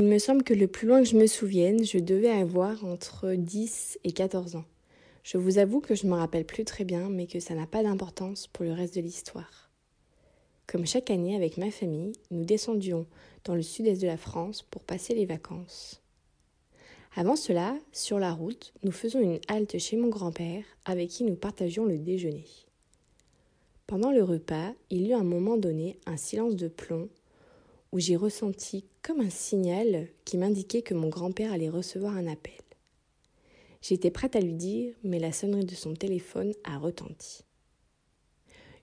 Il me semble que le plus loin que je me souvienne, je devais avoir entre 10 et 14 ans. Je vous avoue que je ne me rappelle plus très bien, mais que ça n'a pas d'importance pour le reste de l'histoire. Comme chaque année avec ma famille, nous descendions dans le sud-est de la France pour passer les vacances. Avant cela, sur la route, nous faisions une halte chez mon grand-père avec qui nous partagions le déjeuner. Pendant le repas, il y eut un moment donné un silence de plomb où j'ai ressenti comme un signal qui m'indiquait que mon grand-père allait recevoir un appel. J'étais prête à lui dire, mais la sonnerie de son téléphone a retenti.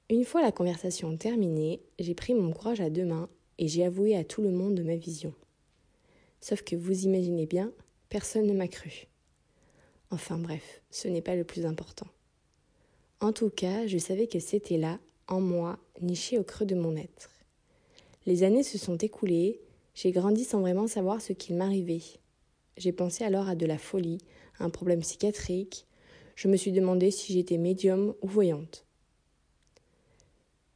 Une fois la conversation terminée, j'ai pris mon courage à deux mains et j'ai avoué à tout le monde de ma vision. Sauf que vous imaginez bien, personne ne m'a cru. Enfin bref, ce n'est pas le plus important. En tout cas, je savais que c'était là, en moi, niché au creux de mon être. Les années se sont écoulées, j'ai grandi sans vraiment savoir ce qu'il m'arrivait. J'ai pensé alors à de la folie, à un problème psychiatrique. Je me suis demandé si j'étais médium ou voyante.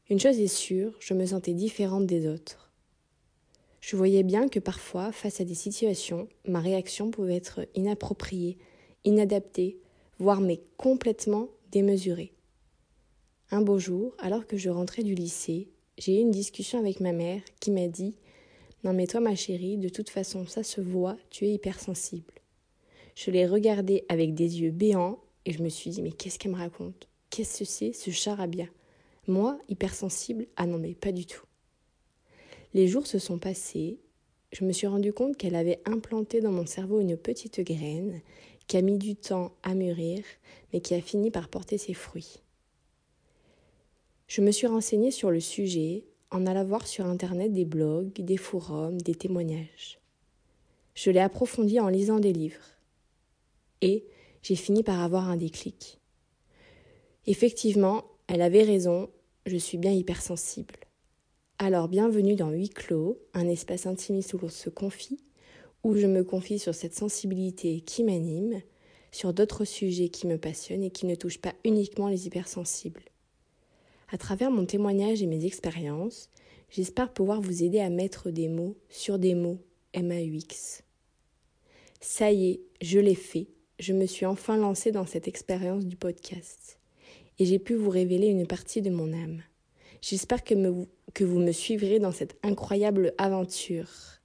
Une chose est sûre, je me sentais différente des autres. Je voyais bien que parfois, face à des situations, ma réaction pouvait être inappropriée, inadaptée, voire mais complètement démesurée. Un beau jour, alors que je rentrais du lycée, j'ai eu une discussion avec ma mère qui m'a dit Non mais toi ma chérie, de toute façon ça se voit, tu es hypersensible. Je l'ai regardée avec des yeux béants et je me suis dit Mais qu'est-ce qu'elle me raconte? Qu'est-ce que c'est ce charabia? Moi, hypersensible, ah non mais pas du tout. Les jours se sont passés, je me suis rendu compte qu'elle avait implanté dans mon cerveau une petite graine qui a mis du temps à mûrir, mais qui a fini par porter ses fruits. Je me suis renseignée sur le sujet en allant voir sur Internet des blogs, des forums, des témoignages. Je l'ai approfondi en lisant des livres. Et j'ai fini par avoir un déclic. Effectivement, elle avait raison, je suis bien hypersensible. Alors bienvenue dans Huis clos, un espace intimiste où l'on se confie, où je me confie sur cette sensibilité qui m'anime, sur d'autres sujets qui me passionnent et qui ne touchent pas uniquement les hypersensibles. À travers mon témoignage et mes expériences, j'espère pouvoir vous aider à mettre des mots sur des mots MAUX. Ça y est, je l'ai fait, je me suis enfin lancée dans cette expérience du podcast et j'ai pu vous révéler une partie de mon âme. J'espère que, que vous me suivrez dans cette incroyable aventure.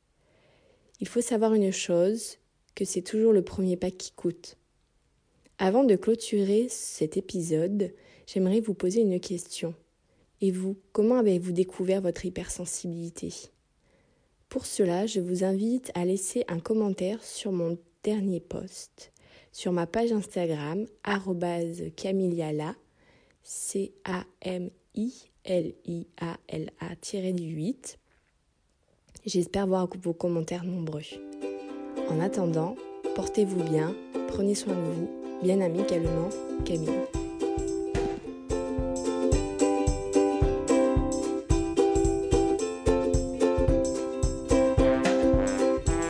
Il faut savoir une chose, que c'est toujours le premier pas qui coûte. Avant de clôturer cet épisode, j'aimerais vous poser une question. Et vous, comment avez-vous découvert votre hypersensibilité? Pour cela, je vous invite à laisser un commentaire sur mon dernier post, sur ma page Instagram, camiliala, C-A-M-I-L-I-A-L-A-8. J'espère voir vos commentaires nombreux. En attendant, portez-vous bien, prenez soin de vous, bien amicalement, Camille.